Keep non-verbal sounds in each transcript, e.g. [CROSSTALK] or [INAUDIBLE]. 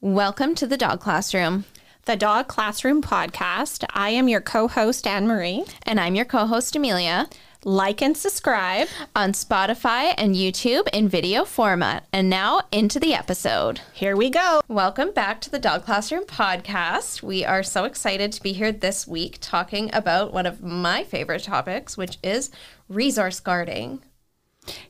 Welcome to the Dog Classroom. the Dog Classroom Podcast. I am your co host, Anne Marie. And I'm your co host, Amelia, Like and subscribe. on Spotify and YouTube in video format. And now into the episode. Here we go. Welcome back to the Dog Classroom Podcast. We are so excited to be here this week talking about one of my favorite topics, which is resource guarding.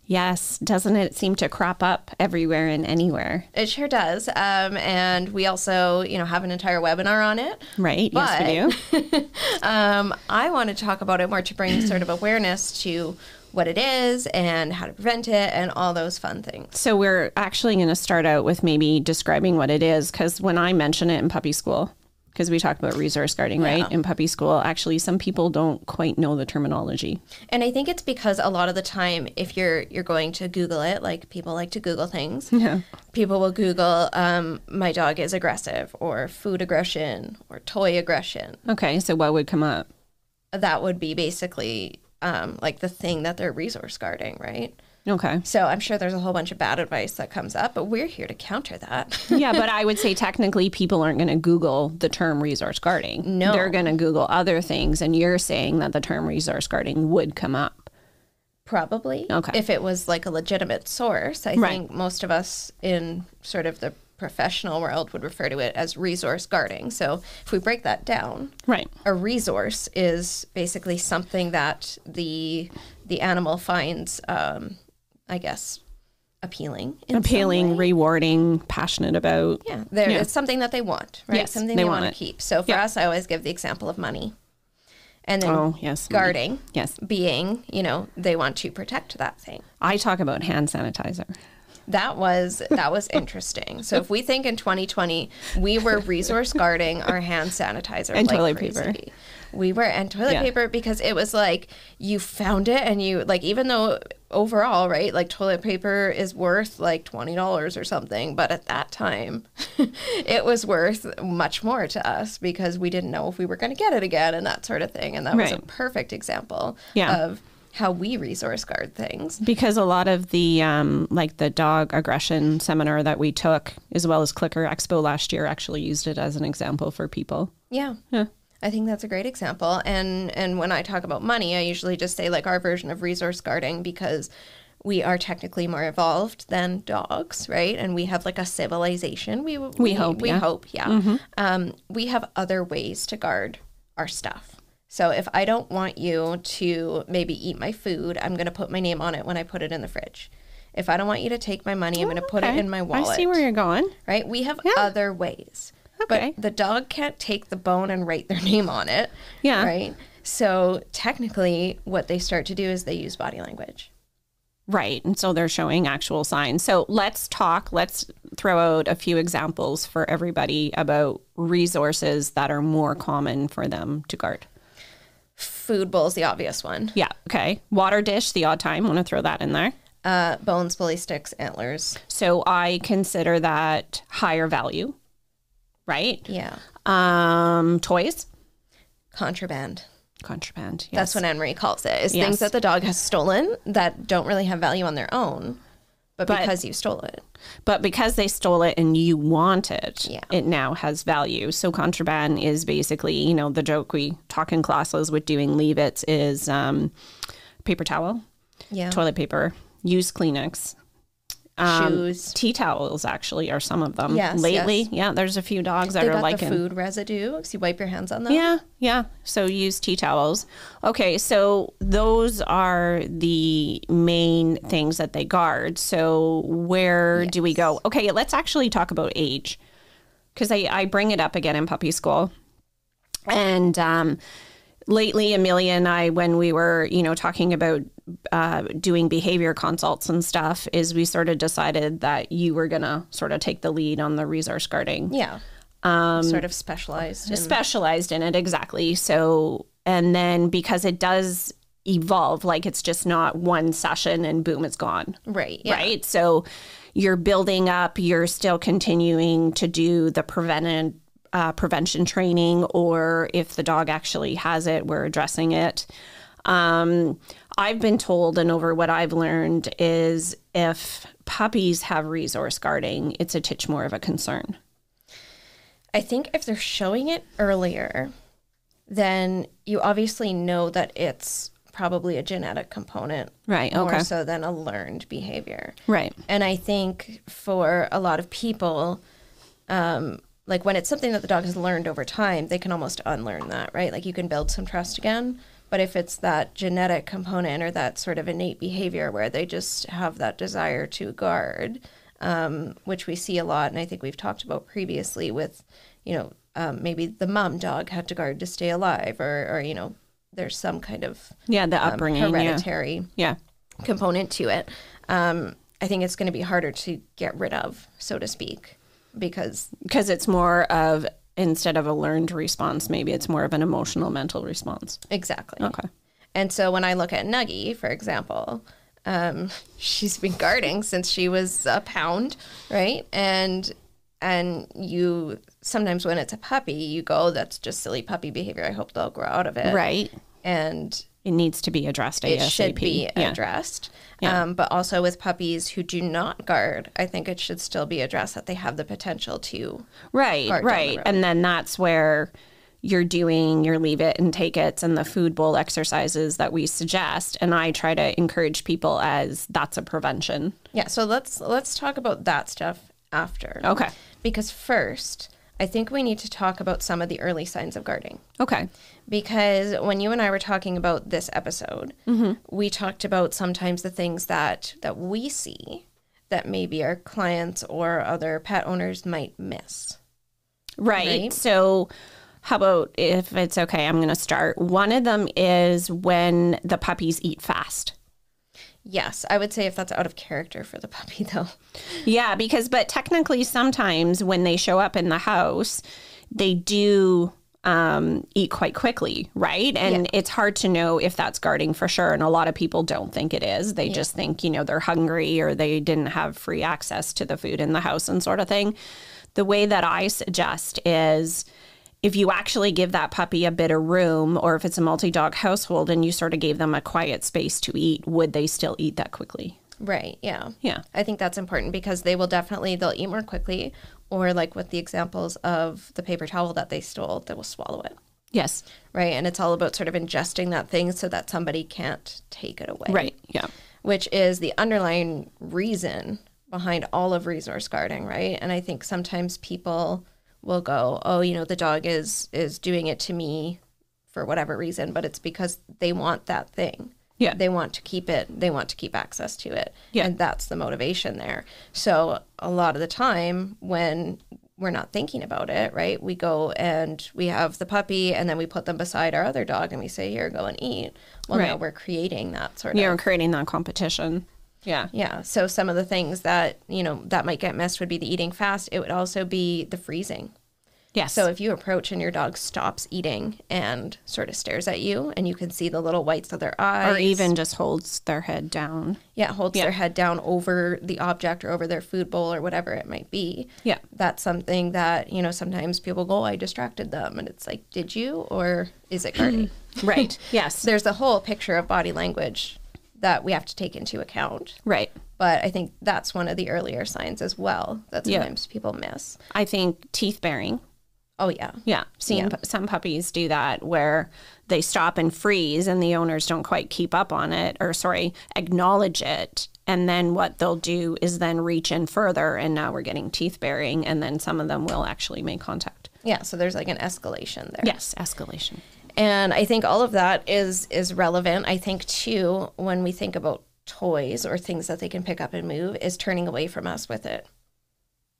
Yes, doesn't it seem to crop up everywhere and anywhere? It sure does. Um, and we also, you know, have an entire webinar on it. Right? yes, we do. [LAUGHS] Um, I want to talk about it more to bring sort of awareness to what it is and how to prevent it and all those fun things. So, we're actually going to start out with maybe describing what it is because when I mention it in puppy school, because we talk about resource guarding, right? In puppy school, actually, some people don't quite know the terminology. And I think it's because a lot of the time, if you're you're going to Google it, like people like to Google things, [LAUGHS] Yeah. people will Google um, "my dog is aggressive" or "food aggression" or "toy aggression." Okay, so what would come up? That would be basically um, like the thing that they're resource guarding, right? Okay. So I'm sure there's a whole bunch of bad advice that comes up, but we're here to counter that. [LAUGHS] yeah, but I would say technically people aren't going to Google the term resource guarding. No. They're going to Google other things, and you're saying that the term resource guarding would come up. Probably. Okay. If it was like a legitimate source, I Right. think most of us in sort of the professional world would refer to it as resource guarding. So if we break that down, Right. a resource is basically something that the the animal finds, um, I guess, appealing. Appealing, rewarding, passionate about. Yeah, they're, Yeah. it's something that they want, right? Yes, something they they, want to keep. So for Yeah. us, I always give the example of money, and then Oh, yes. money. guarding Yes. being, you know, they want to protect that thing. I talk about hand sanitizer. That was that was interesting. So if we think in 2020 we were resource guarding our hand sanitizer And like toilet crazy. paper. We were and toilet Yeah. paper because it was like you found it and you like even though overall right like toilet paper is worth like twenty dollars or something, but at that time [LAUGHS] it was worth much more to us because we didn't know if we were going to get it again and that sort of thing. And that was a perfect example Yeah. of how we resource guard things. Because a lot of the, um, like the dog aggression seminar that we took, as well as Clicker Expo last year, actually used it as an example for people. Yeah. Yeah. I think that's a great example. And and when I talk about money, I usually just say like our version of resource guarding because we are technically more evolved than dogs, right? And we have like a civilization. We we, hope, We yeah. Mm-hmm. hope, yeah. Um, we have other ways to guard our stuff. So if I don't want you to maybe eat my food, I'm going to put my name on it when I put it in the fridge. If I don't want you to take my money, I'm going to put it in my wallet I see where you're going. right? We have Yeah. other ways. Okay. But the dog can't take the bone and write their [LAUGHS] name on it. Yeah. Right. So technically, what they start to do is they use body language. Right. And so they're showing actual signs. So let's talk, let's throw out a few examples for everybody about resources that are more common for them to guard. Food bowl is the obvious one. Yeah. Okay. Water dish, the odd time. Want to throw that in there. Uh, bones, bully sticks, antlers. So I consider that higher value, right? Yeah. Um, toys, Contraband. contraband. Yes. That's what Anne Marie calls it. Is Yes. things that the dog has stolen that don't really have value on their own, but, But- because you stole it. But because they stole it and you want it, Yeah. it now has value. So contraband is basically, you know, the joke we talk in classes with doing leave it is um, paper towel, Yeah. toilet paper, used Kleenex. Um, Shoes. Tea towels actually are some of them. Yes, Lately, yes. yeah, there's a few dogs that They are the food residue because you wipe your hands on them. Yeah, yeah. So use tea towels. Okay, so those are the main things that they guard. So where do we go? Okay, let's actually talk about age because I, I bring it up again in puppy school. And um, lately, Amelia and I, when we were, you know, talking about uh, doing behavior consults and stuff, is we sort of decided that you were going to sort of take the lead on the resource guarding Yeah. Um, sort of specialized. In, specialized in it exactly so and then because it does evolve like it's just not one session and boom it's gone right. Yeah. right so you're building up you're still continuing to do the prevented uh, prevention training or if the dog actually has it we're addressing it um, i've been told and over what i've learned is if puppies have resource guarding it's a titch more of a concern I think if they're showing it earlier, then you obviously know that it's probably a genetic component. Right, Okay. More so than a learned behavior. Right. And I think for a lot of people, um, like when it's something that the dog has learned over time, they can almost unlearn that, right? Like you can build some trust again. But if it's that genetic component or that sort of innate behavior where they just have that desire to guard, um, which we see a lot, and I think we've talked about previously with, you know, um, maybe the mom dog had to guard to stay alive, or, or you know, there's some kind of Yeah, the um, upbringing. yeah. hereditary Yeah. component to it, um, I think it's going to be harder to get rid of, so to speak, because Because it's more of, instead of a learned response, maybe it's more of an emotional, mental response. exactly. Okay. And so when I look at Nuggy, for example, um, [LAUGHS] she's been guarding since she was a pound, right? And and you sometimes when it's a puppy, you go, "Oh, "That's just silly puppy behavior. I hope they'll grow out of it." Right. And It needs to be addressed it should be yeah. addressed. Yeah. Um, but also with puppies who do not guard, I think it should still be addressed that they have the potential to. Right, the right. road. And then that's where you're doing your leave it and take it and the food bowl exercises that we suggest. And I try to encourage people as that's a prevention. Yeah. So let's let's talk about that stuff after. Okay. Because first, I think we need to talk about some of the early signs of guarding. Okay. Because when you and I were talking about this episode, Mm-hmm. we talked about sometimes the things that that we see that maybe our clients or other pet owners might miss. Right. Right. So, how about if it's okay, I'm going to start. One of them is when the puppies eat fast. Yes, I would say if that's out of character for the puppy, [LAUGHS] though. Yeah, because, but technically, sometimes when they show up in the house, they do um, eat quite quickly, right? And it's hard to know if that's guarding for sure. And a lot of people don't think it is. They just think, you know, they're hungry or they didn't have free access to the food in the house and sort of thing. The way that I suggest is if you actually give that puppy a bit of room, or if it's a multi dog household and you sort of gave them a quiet space to eat, would they still eat that quickly? Right. Yeah. Yeah. I think that's important because they will definitely they'll eat more quickly, or like with the examples of the paper towel that they stole, they will swallow it. Yes. Right. And it's all about sort of ingesting that thing so that somebody can't take it away. Right. Yeah. Which is the underlying reason behind all of resource guarding, right? And I think sometimes people will go, "Oh, you know, the dog is is doing it to me for whatever reason, but it's because they want that thing. Yeah. They want to keep it. They want to keep access to it. Yeah. And that's the motivation there. So a lot of the time when we're not thinking about it, right? We go and we have the puppy and then we put them beside our other dog and we say, here, go and eat. Well, now we're creating that sort of You're creating that competition. Yeah. Yeah. So some of the things that, you know, that might get missed would be the eating fast. It would also be the freezing. Yes. So if you approach and your dog stops eating and sort of stares at you and you can see the little whites of their eyes or even just holds their head down. yeah, holds their head down over the object or over their food bowl or whatever it might be. Yeah. That's something that, you know, sometimes people go, "Oh, I distracted them. And it's like, did you? Or is it guarding? [CLEARS THROAT] Right. yes. There's a whole picture of body language that we have to take into account. Right. But I think that's one of the earlier signs as well that Yeah. sometimes people miss. I think teeth baring. Oh, yeah. Yeah. Seen Yeah. p- some puppies do that where they stop and freeze and the owners don't quite keep up on it or, sorry, acknowledge it. And then what they'll do is then reach in further. And now we're getting teeth baring. And then some of them will actually make contact. Yeah. So there's like an escalation there. Yes. Escalation. And I think all of that is is relevant. I think too when we think about toys or things that they can pick up and move is turning away from us with it,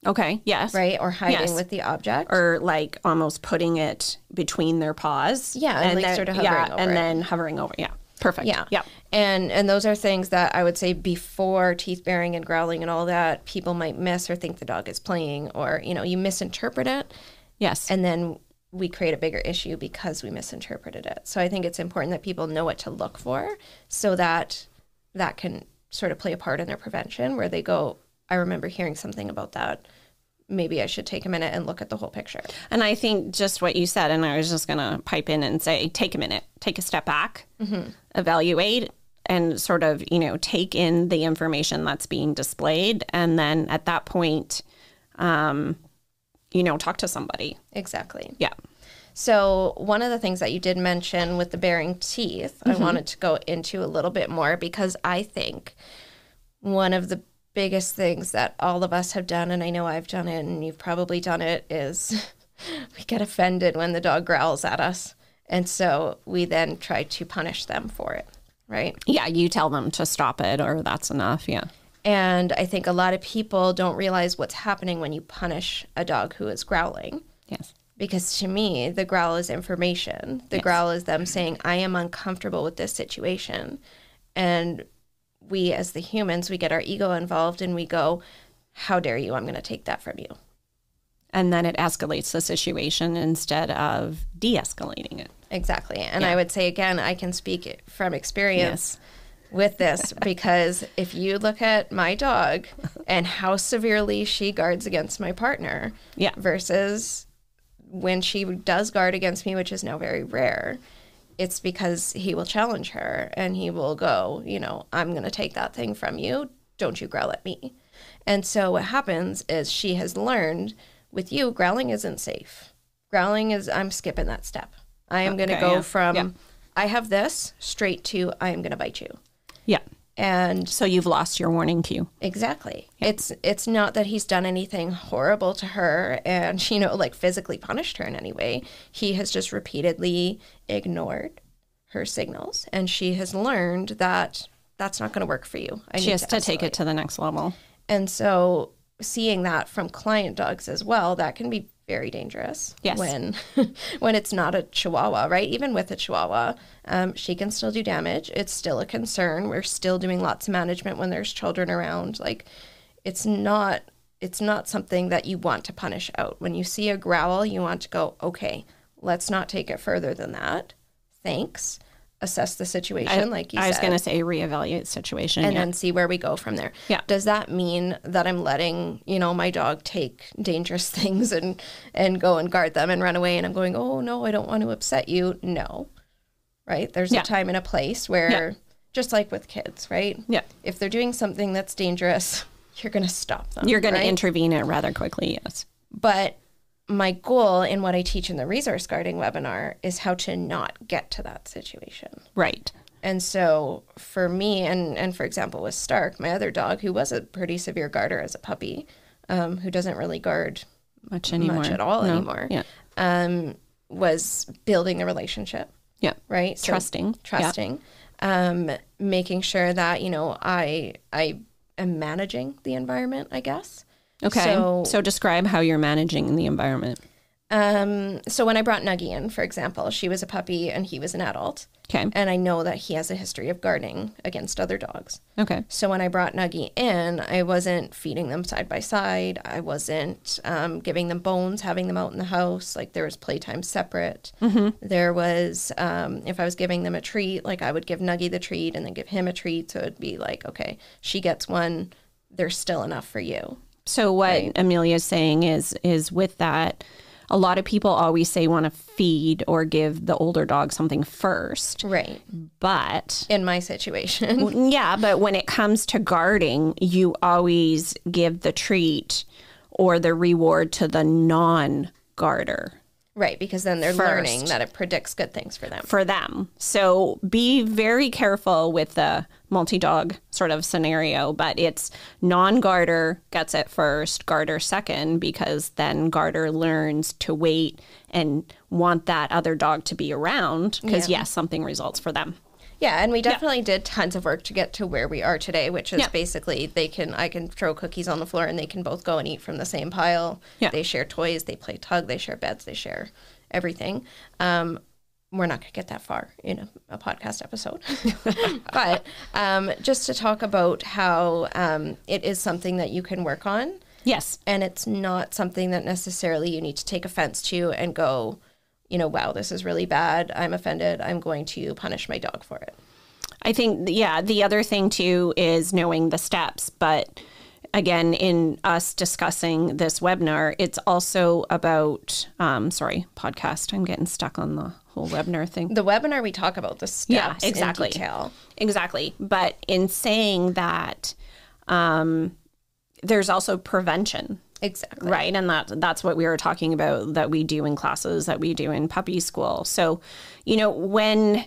Okay. Yes. right? Or hiding Yes. with the object. Or like almost putting it between their paws. Yeah, and, like, then, sort of yeah, hovering over and it. then hovering over. Yeah. Perfect. yeah. Yeah. And and those are things that I would say before teeth baring and growling and all that, people might miss or think the dog is playing or, you know, you misinterpret it Yes. and then we create a bigger issue because we misinterpreted it. So I think it's important that people know what to look for so that that can sort of play a part in their prevention where they go, I remember hearing something about that. Maybe I should take a minute and look at the whole picture. And I think just what you said, and I was just going to pipe in and say, take a minute, take a step back, evaluate, and sort of, you know, take in the information that's being displayed. And then at that point, um, you know, talk to somebody. Exactly. Yeah. So, one of the things that you did mention with the baring teeth, I mm-hmm. wanted to go into a little bit more because I think one of the biggest things that all of us have done, and I know I've done it and you've probably done it, is [LAUGHS] we get offended when the dog growls at us. And so we then try to punish them for it, right? Yeah, you tell them to stop it or that's enough. Yeah. And I think a lot of people don't realize what's happening when you punish a dog who is growling. Yes. Because to me, the growl is information. The growl is them saying, I am uncomfortable with this situation. And we, as the humans, we get our ego involved and we go, How dare you? I'm going to take that from you. And then it escalates the situation instead of de escalating it. Exactly. And I would say, again, I can speak from experience with this [LAUGHS] because if you look at my dog and how severely she guards against my partner Yeah. versus when she does guard against me, which is now very rare, it's because he will challenge her and he will go, you know, I'm going to take that thing from you. Don't you growl at me. And so what happens is she has learned with you, growling isn't safe. Growling is, I'm skipping that step. I am going to go yeah, from, yeah. I have this straight to, I am going to bite you. Yeah. And So you've lost your warning cue. Exactly. It's it's not that he's done anything horrible to her and [LAUGHS] you know like physically punished her in any way. He has just repeatedly ignored her signals and she has learned that that's not going to work for you. I She has to take it to the next level. And so seeing that from client dogs as well, that can be very dangerous. Yes. When [LAUGHS] when it's not a chihuahua, right? Even with a chihuahua, um, she can still do damage. It's still a concern. We're still doing lots of management when there's children around. Like it's not it's not something that you want to punish out. When you see a growl, you want to go, okay, let's not take it further than that. Thanks. Assess the situation, like you said. I was going to say reevaluate situation. and yeah. then see where we go from there. Yeah. Does that mean that I'm letting, you know, my dog take dangerous [LAUGHS] things and and go and guard them and run away and I'm going, "Oh no, I don't want to upset you." No. Right? There's Yeah. a time and a place where just like with kids, right? Yeah. If they're doing something that's dangerous, you're going to stop them. You're going right? to intervene it rather quickly. Yes. But my goal in what I teach in the resource guarding webinar is how to not get to that situation. Right. And so for me, and, and for example, with Stark, my other dog, who was a pretty severe guarder as a puppy, um, who doesn't really guard Much anymore. much at all No. anymore, Yeah. um, was building a relationship, Yeah. right? So Trusting. Yeah. Trusting. Um, making sure that, you know, I I am managing the environment, I guess. Okay. So- So, describe how you're managing the environment. Um, so when I brought Nuggie in, for example, she was a puppy and he was an adult. Okay. And I know that he has a history of guarding against other dogs. Okay. So when I brought Nuggie in, I wasn't feeding them side by side. I wasn't um, giving them bones, having them out in the house. Like there was playtime separate. There was, um, if I was giving them a treat, like I would give Nuggie the treat and then give him a treat. So it'd be like, okay, she gets one. There's still enough for you. So what Amelia is saying is is with that, a lot of people always say want to feed or give the older dog something first, Right. but In my situation. yeah, but when it comes to guarding, you always give the treat or the reward to the non-guarder. Right. Because then they're First. learning that it predicts good things for them. for them. So be very careful with the multi dog sort of scenario, but it's non guarder gets it first, guarder second, because then guarder learns to wait and want that other dog to be around because, Yeah. yes, something results for them. Yeah, and we definitely did tons of work to get to where we are today, which is Yeah. basically they can I can throw cookies on the floor and they can both go and eat from the same pile. Yeah. They share toys, they play tug, they share beds, they share everything. Um, we're not going to get that far in a, a podcast episode, [LAUGHS] but um, just to talk about how um, it is something that you can work on, Yes. and it's not something that necessarily you need to take offense to and go, you know, wow, this is really bad. I'm offended. I'm going to punish my dog for it. I think, yeah, the other thing too is knowing the steps. But again, in us discussing this webinar, it's also about, um, sorry, podcast. I'm getting stuck on the whole webinar thing. The webinar we talk about the steps Yeah, exactly. in detail. Exactly. But in saying that, um, there's also prevention. Exactly. right and that that's what we were talking about that we do in classes that we do in puppy school so you know when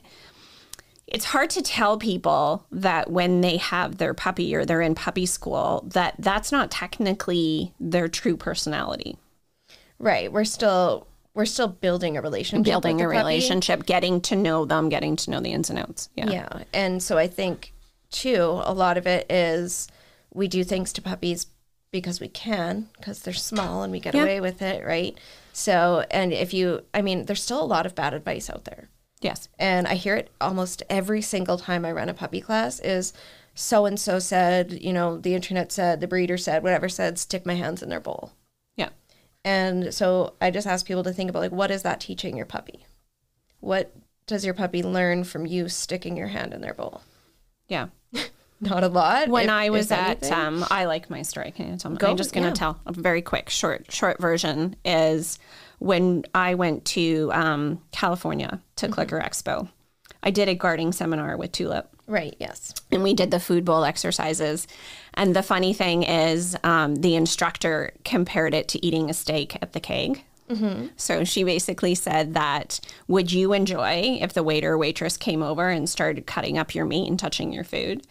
it's hard to tell people that when they have their puppy or they're in puppy school that that's not technically their true personality Right. We're still we're still building a relationship. building a the puppy. relationship getting to know them getting to know the ins and outs yeah Yeah. And so I think too, a lot of it is we do things to puppies because we can, because they're small and we get Yeah. away with it, right? So and if you I mean, there's still a lot of bad advice out there. yes and I hear it almost every single time I run a puppy class is so and so said, you know, the internet said, the breeder said, whatever said, stick my hands in their bowl. yeah And so I just ask people to think about like what is that teaching your puppy? What does your puppy learn from you sticking your hand in their bowl? yeah [LAUGHS] Not a lot. when if- I was at, um, I like my story. Can you tell me? Go- I'm just going to yeah. tell a very quick, short, short version is when I went to um, California to Mm-hmm. Clicker Expo. I did a guarding seminar with Tulip right, yes. and we did the food bowl exercises. And the funny thing is, um, the instructor compared it to eating a steak at the keg. So she basically said that would you enjoy if the waiter or waitress came over and started cutting up your meat and touching your food?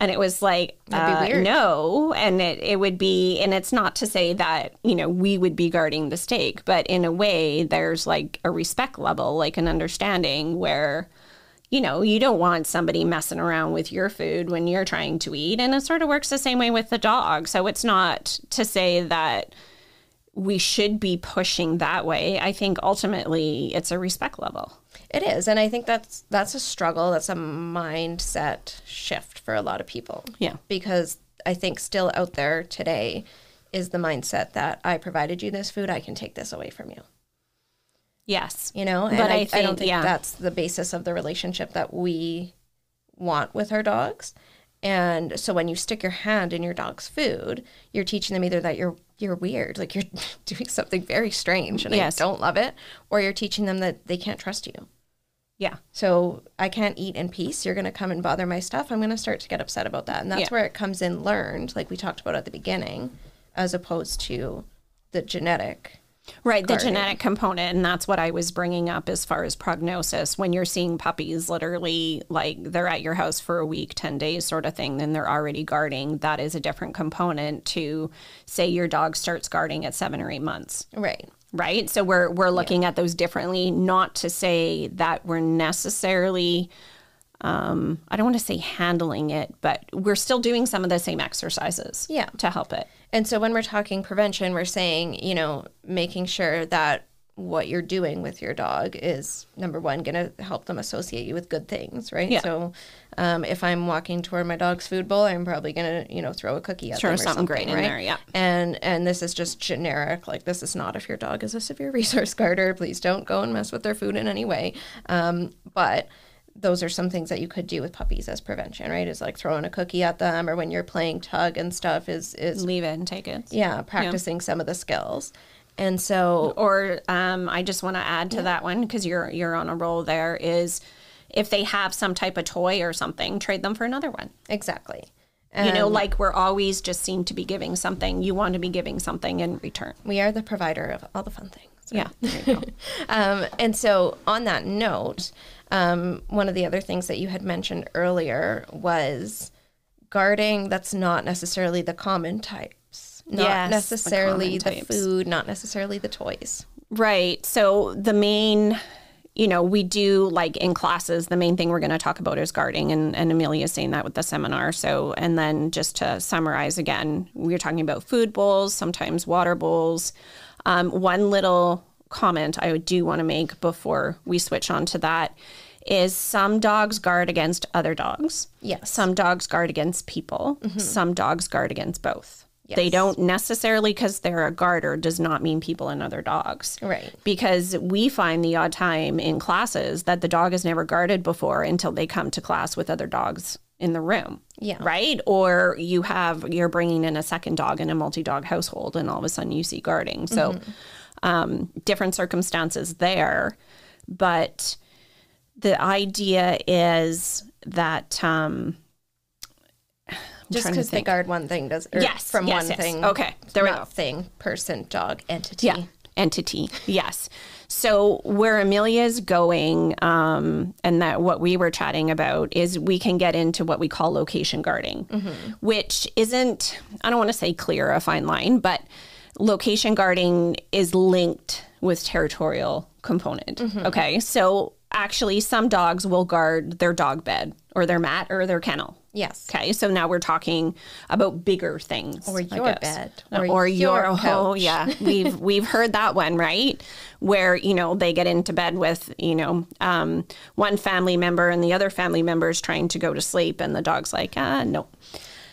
And it was like, uh, no. And it, it would be, and it's not to say that, you know, we would be guarding the steak, but in a way, there's like a respect level, like an understanding where, you know, you don't want somebody messing around with your food when you're trying to eat. And it sort of works the same way with the dog. So it's not to say that we should be pushing that way. I think ultimately it's a respect level. It is, and I think that's that's a struggle. That's a mindset shift for a lot of people. Yeah. because I think still out there today is the mindset that I provided you this food, I can take this away from you. Yes. You know, and But I, I I, don't think yeah. that's the basis of the relationship that we want with our dogs. And so when you stick your hand in your dog's food, you're teaching them either that you're you're weird, like you're [LAUGHS] doing something very strange and Yes. I don't love it, or you're teaching them that they can't trust you. Yeah. So I can't eat in peace. You're going to come and bother my stuff. I'm going to start to get upset about that. And that's Yeah. where it comes in learned, like we talked about at the beginning, as opposed to the genetic. Right, the genetic component, and that's what I was bringing up as far as prognosis. When you're seeing puppies literally like they're at your house for a week, 10 days sort of thing, then they're already guarding. That is a different component to say your dog starts guarding at seven or eight months. Right. Right. So we're we're looking at those differently, not to say that we're necessarily um, I don't want to say handling it, but we're still doing some of the same exercises Yeah. to help it. And so when we're talking prevention, we're saying, you know, making sure that what you're doing with your dog is number one, going to help them associate you with good things, right? Yeah. So um, if I'm walking toward my dog's food bowl, I'm probably going to, you know, throw a cookie at them or something something, great in right? there, yeah. And and this is just generic. Like this is not if your dog is a severe [LAUGHS] resource guarder. Please don't go and mess with their food in any way. Um, but those are some things that you could do with puppies as prevention, right? Is like throwing a cookie at them, or when you're playing tug and stuff. Is is Leave it and take it. yeah, practicing some of the skills. And so, or um, I just want to add to that one because you're you're on a roll. There is if they have some type of toy or something, trade them for another one. exactly. you know, like we're always just seem to be giving something. You want to be giving something in return. We are the provider of all the fun things. Yeah, [LAUGHS] you go. Um, and so, on that note, um, one of the other things that you had mentioned earlier was guarding that's not necessarily the common types, not Yes, necessarily common the, food, not necessarily the toys. Right. So the main, you know, we do like in classes, the main thing we're going to talk about is guarding. And, and Amelia's saying that with the seminar. So, and then just to summarize again, we are talking about food bowls, sometimes water bowls. Um, one little comment I do want to make before we switch on to that is some dogs guard against other dogs. Yes. Some dogs guard against people. Some dogs guard against both. They don't necessarily, because they're a guarder, does not mean people and other dogs. Right. Because we find the odd time in classes that the dog has never guarded before until they come to class with other dogs in the room. Yeah. Right. Or you have, you're bringing in a second dog in a multi dog household and all of a sudden you see guarding. So, um, different circumstances there. But the idea is that, um, Just because they guard one thing does or Yes, from yes, one yes. thing. Okay, there we go. Thing, person, dog, entity. Yeah, entity. Yes. So where Amelia's going, um, and that what we were chatting about is we can get into what we call location guarding, mm-hmm. which isn't I don't want to say clear a fine line, but location guarding is linked with territorial component. Mm-hmm. Okay, so actually some dogs will guard their dog bed or their mat or their kennel. Yes. Okay, so now we're talking about bigger things, Or your bed, or, or your, your oh yeah, [LAUGHS] we've we've heard that one right, where you know they get into bed with you know um, one family member and the other family member is trying to go to sleep and the dog's like ah no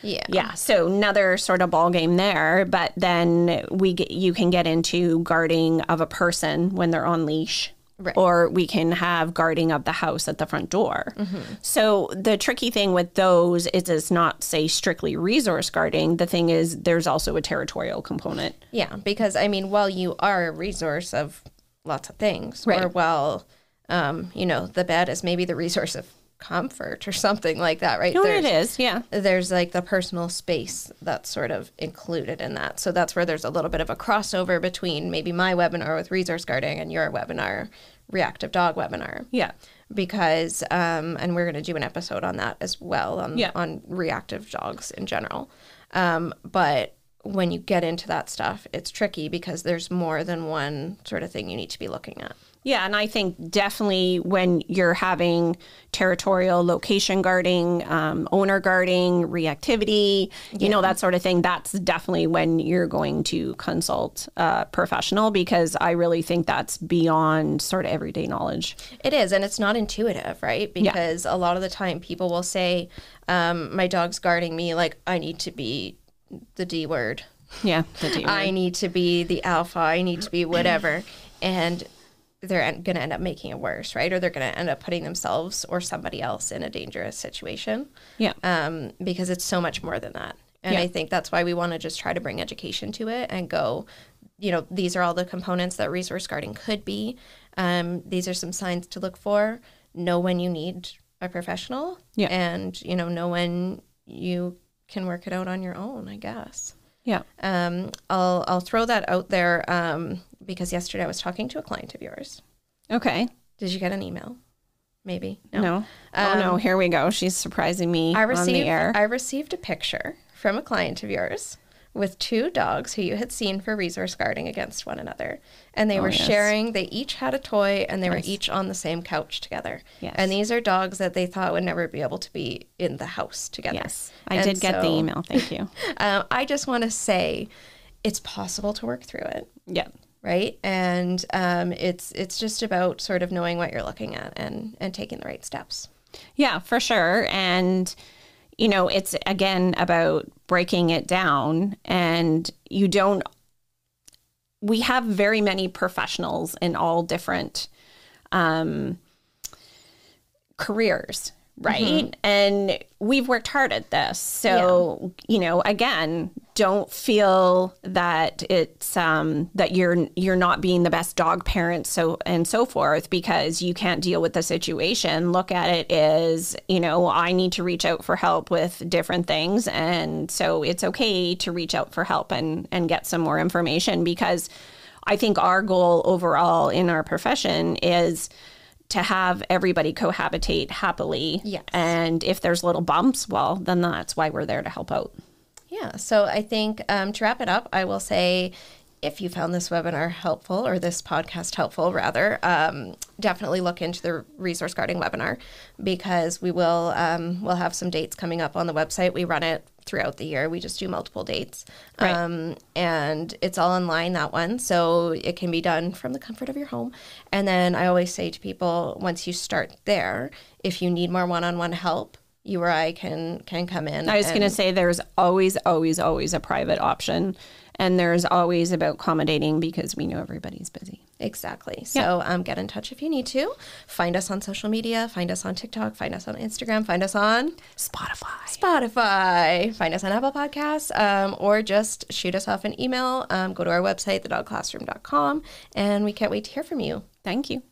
Yeah. yeah so another sort of ball game there but then we get you can get into guarding of a person when they're on leash Right. or we can have guarding of the house at the front door so the tricky thing with those is it's not say strictly resource guarding the thing is there's also a territorial component Yeah, because I mean, while you are a resource of lots of things, Right. or while, um, you know, the bed is maybe the resource of comfort or something like that, right? no There's- it is yeah there's like the personal space that's sort of included in that. So that's where there's a little bit of a crossover between maybe my webinar with resource guarding and your webinar, reactive dog webinar. yeah Because, um, and we're going to do an episode on that as well on, Yeah. on reactive dogs in general. Um, but when you get into that stuff, it's tricky because there's more than one sort of thing you need to be looking at. Yeah, and I think definitely when you're having territorial location guarding, um, owner guarding, reactivity, you know, that sort of thing, that's definitely when you're going to consult a professional because I really think that's beyond sort of everyday knowledge. It is, and it's not intuitive, right? Because a lot of the time people will say, um, my dog's guarding me, like, I need to be the D word. Yeah, the D [LAUGHS] I need to be the alpha. I need to be whatever. and they're going to end up making it worse, right? Or they're going to end up putting themselves or somebody else in a dangerous situation Yeah. um, because it's so much more than that. And Yeah. I think that's why we want to just try to bring education to it and go, you know, these are all the components that resource guarding could be. Um, these are some signs to look for. Know when you need a professional. Yeah. And, you know, know when you can work it out on your own, I guess. Yeah. Um, I'll I'll throw that out there um, because yesterday I was talking to a client of yours. Okay. Did you get an email? Maybe No. oh no, here we go. She's surprising me I on received the air. I received a picture from a client of yours with two dogs who you had seen for resource guarding against one another, and they were Oh, yes. sharing. They each had a toy, and they were each on the same couch together. Yes. And these are dogs that they thought would never be able to be in the house together. yes. I And did get the email. Thank you. [LAUGHS] Um, I just want to say, it's possible to work through it. yeah. right and um, it's it's just about sort of knowing what you're looking at and and taking the right steps Yeah, for sure. And, you know, it's again about breaking it down. And you don't, we have very many professionals in all different um, careers, right? And we've worked hard at this. So, you know, again, don't feel that it's um that you're you're not being the best dog parent so and so forth because you can't deal with the situation. Look at it as, you know, I need to reach out for help with different things and so it's okay to reach out for help and and get some more information because I think our goal overall in our profession is to have everybody cohabitate happily. Yes. And if there's little bumps, well, then that's why we're there to help out. yeah so i think um, to wrap it up i will say if you found this webinar helpful or this podcast helpful rather um, definitely look into the resource guarding webinar because we will um, we'll have some dates coming up on the website we run it throughout the year we just do multiple dates Right. um, and it's all online that one so it can be done from the comfort of your home and then i always say to people once you start there if you need more one-on-one help you or i can can come in I was and- going to say there's always, always, always a private option. And there's always about accommodating because we know everybody's busy. Exactly. So um, get in touch if you need to. Find us on social media. Find us on TikTok. Find us on Instagram. Find us on Spotify. Spotify. Find us on Apple Podcasts. Um, or just shoot us off an email. Um, go to our website, thedogclassroom.com. And we can't wait to hear from you. Thank you.